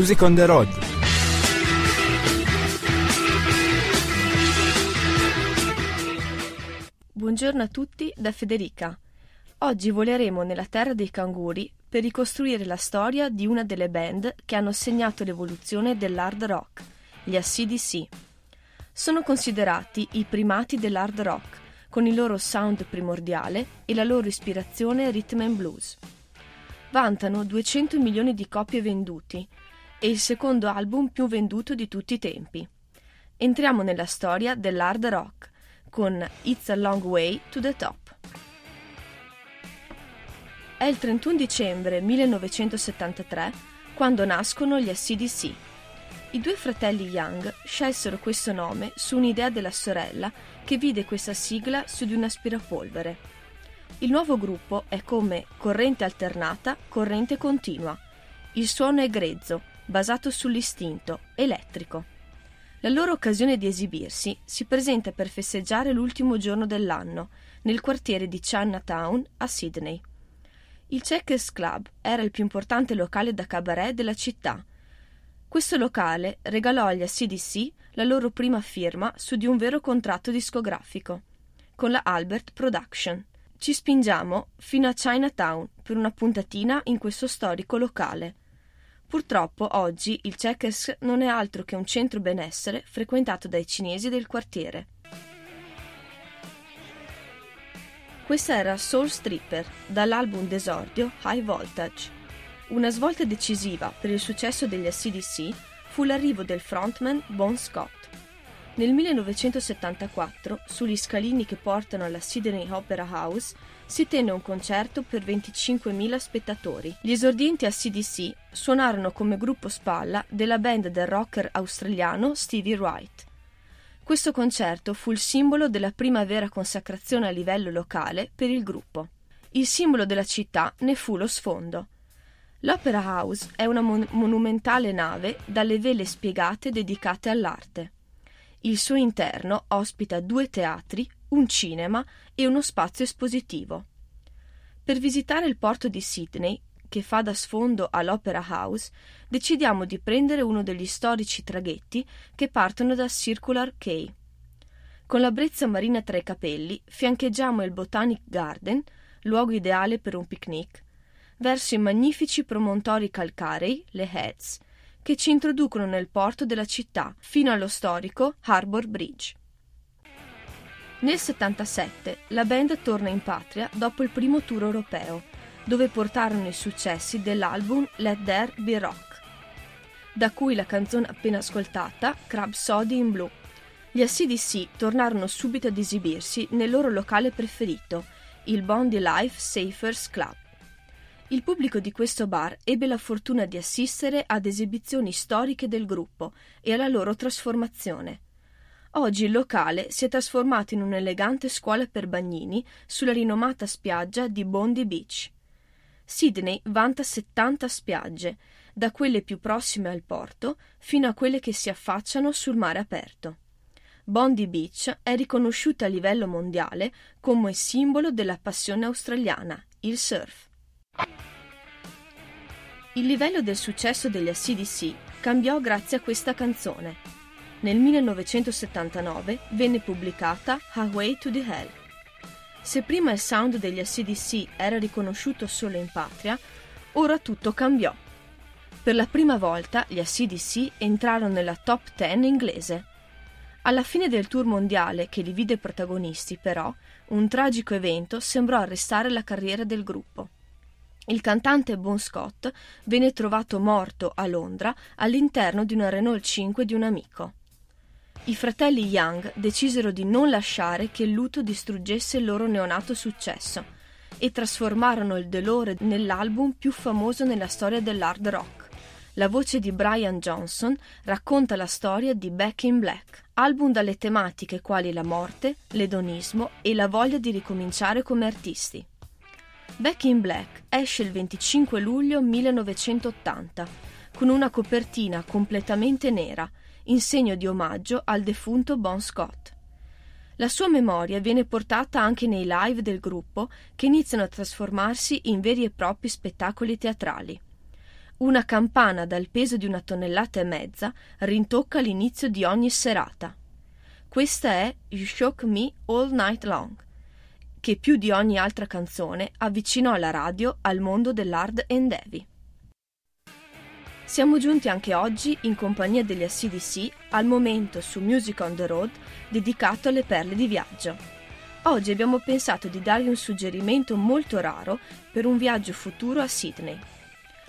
Music on the Road. Buongiorno a tutti da Federica. Oggi voleremo nella terra dei canguri per ricostruire la storia di una delle band che hanno segnato l'evoluzione dell'hard rock, gli ACDC. Sono considerati i primati dell'hard rock, con il loro sound primordiale e la loro ispirazione rhythm and blues. Vantano 200 milioni di copie venduti e il secondo album più venduto di tutti i tempi. Entriamo nella storia dell'hard rock con It's a Long Way to the Top. È il 31 dicembre 1973 quando nascono gli SCDC. I due fratelli Young scelsero questo nome su un'idea della sorella che vide questa sigla su di un aspirapolvere. Il nuovo gruppo è come corrente alternata, corrente continua. Il suono è grezzo, basato sull'istinto, elettrico. La loro occasione di esibirsi si presenta per festeggiare l'ultimo giorno dell'anno, nel quartiere di Chinatown a Sydney. Il Checkers Club era il più importante locale da cabaret della città. Questo locale regalò agli ACDC la loro prima firma su di un vero contratto discografico, con la Albert Production. Ci spingiamo fino a Chinatown per una puntatina in questo storico locale. Purtroppo oggi il Checkers non è altro che un centro benessere frequentato dai cinesi del quartiere. Questa era Soul Stripper dall'album d'esordio High Voltage. Una svolta decisiva per il successo degli ACDC fu l'arrivo del frontman Bon Scott. Nel 1974, sugli scalini che portano alla Sydney Opera House, si tenne un concerto per 25.000 spettatori. Gli esordienti ACDC suonarono come gruppo spalla della band del rocker australiano Stevie Wright. Questo concerto fu il simbolo della prima vera consacrazione a livello locale per il gruppo. Il simbolo della città ne fu lo sfondo. L'Opera House è una mon- monumentale nave dalle vele spiegate dedicate all'arte. Il suo interno ospita due teatri, un cinema e uno spazio espositivo. Per visitare il porto di Sydney, che fa da sfondo all'Opera House, decidiamo di prendere uno degli storici traghetti che partono da Circular Quay. Con la brezza marina tra i capelli, fiancheggiamo il Botanic Garden, luogo ideale per un picnic, verso i magnifici promontori calcarei, le Heads, che ci introducono nel porto della città, fino allo storico Harbour Bridge. Nel 77 la band torna in patria dopo il primo tour europeo, dove portarono i successi dell'album Let There Be Rock, da cui la canzone appena ascoltata, Crab Sody in Blue. Gli ACDC tornarono subito ad esibirsi nel loro locale preferito, il Bondi Life Safers Club. Il pubblico di questo bar ebbe la fortuna di assistere ad esibizioni storiche del gruppo e alla loro trasformazione. Oggi il locale si è trasformato in un'elegante scuola per bagnini sulla rinomata spiaggia di Bondi Beach. Sydney vanta 70 spiagge, da quelle più prossime al porto fino a quelle che si affacciano sul mare aperto. Bondi Beach è riconosciuta a livello mondiale come simbolo della passione australiana, il surf. Il livello del successo degli ACDC cambiò grazie a questa canzone. Nel 1979 venne pubblicata Highway to the Hell. Se prima il sound degli ACDC era riconosciuto solo in patria, ora tutto cambiò. Per la prima volta gli ACDC entrarono nella top 10 inglese. Alla fine del tour mondiale che li vide protagonisti, però, un tragico evento sembrò arrestare la carriera del gruppo. Il cantante Bon Scott venne trovato morto a Londra all'interno di una Renault 5 di un amico. I fratelli Young decisero di non lasciare che il lutto distruggesse il loro neonato successo e trasformarono il dolore nell'album più famoso nella storia dell'hard rock. La voce di Brian Johnson racconta la storia di Back in Black, album dalle tematiche quali la morte, l'edonismo e la voglia di ricominciare come artisti. Back in Black esce il 25 luglio 1980 con una copertina completamente nera, in segno di omaggio al defunto Bon Scott. La sua memoria viene portata anche nei live del gruppo che iniziano a trasformarsi in veri e propri spettacoli teatrali. Una campana dal peso di una tonnellata e mezza rintocca l'inizio di ogni serata. Questa è You Shook Me All Night Long, che più di ogni altra canzone avvicinò la radio al mondo dell'hard and heavy. Siamo giunti anche oggi, in compagnia degli ACDC, al momento su Music on the Road dedicato alle perle di viaggio. Oggi abbiamo pensato di darvi un suggerimento molto raro per un viaggio futuro a Sydney.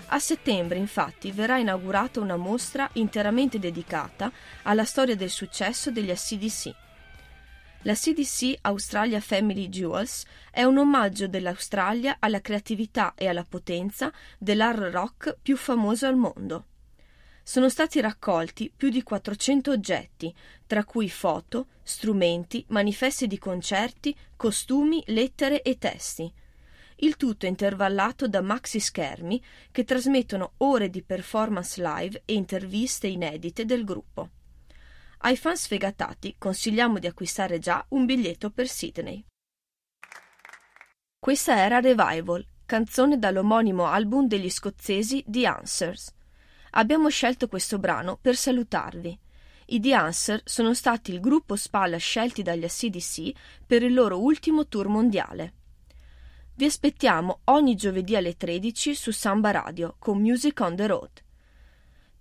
A settembre, infatti, verrà inaugurata una mostra interamente dedicata alla storia del successo degli ACDC. La CDC Australia Family Jewels è un omaggio dell'Australia alla creatività e alla potenza dell'hard rock più famoso al mondo. Sono stati raccolti più di 400 oggetti, tra cui foto, strumenti, manifesti di concerti, costumi, lettere e testi. Il tutto intervallato da maxi schermi che trasmettono ore di performance live e interviste inedite del gruppo. Ai fan sfegatati consigliamo di acquistare già un biglietto per Sydney. Questa era Revival, canzone dall'omonimo album degli scozzesi The Answers. Abbiamo scelto questo brano per salutarvi. I The Answer sono stati il gruppo spalla scelti dagli ACDC per il loro ultimo tour mondiale. Vi aspettiamo ogni giovedì alle 13 su Samba Radio con Music on the Road.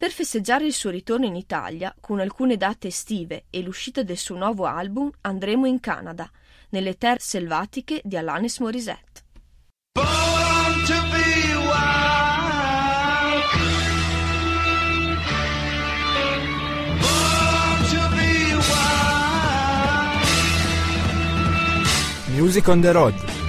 Per festeggiare il suo ritorno in Italia, con alcune date estive e l'uscita del suo nuovo album, andremo in Canada, nelle terre selvatiche di Alanis Morissette. Music on the Road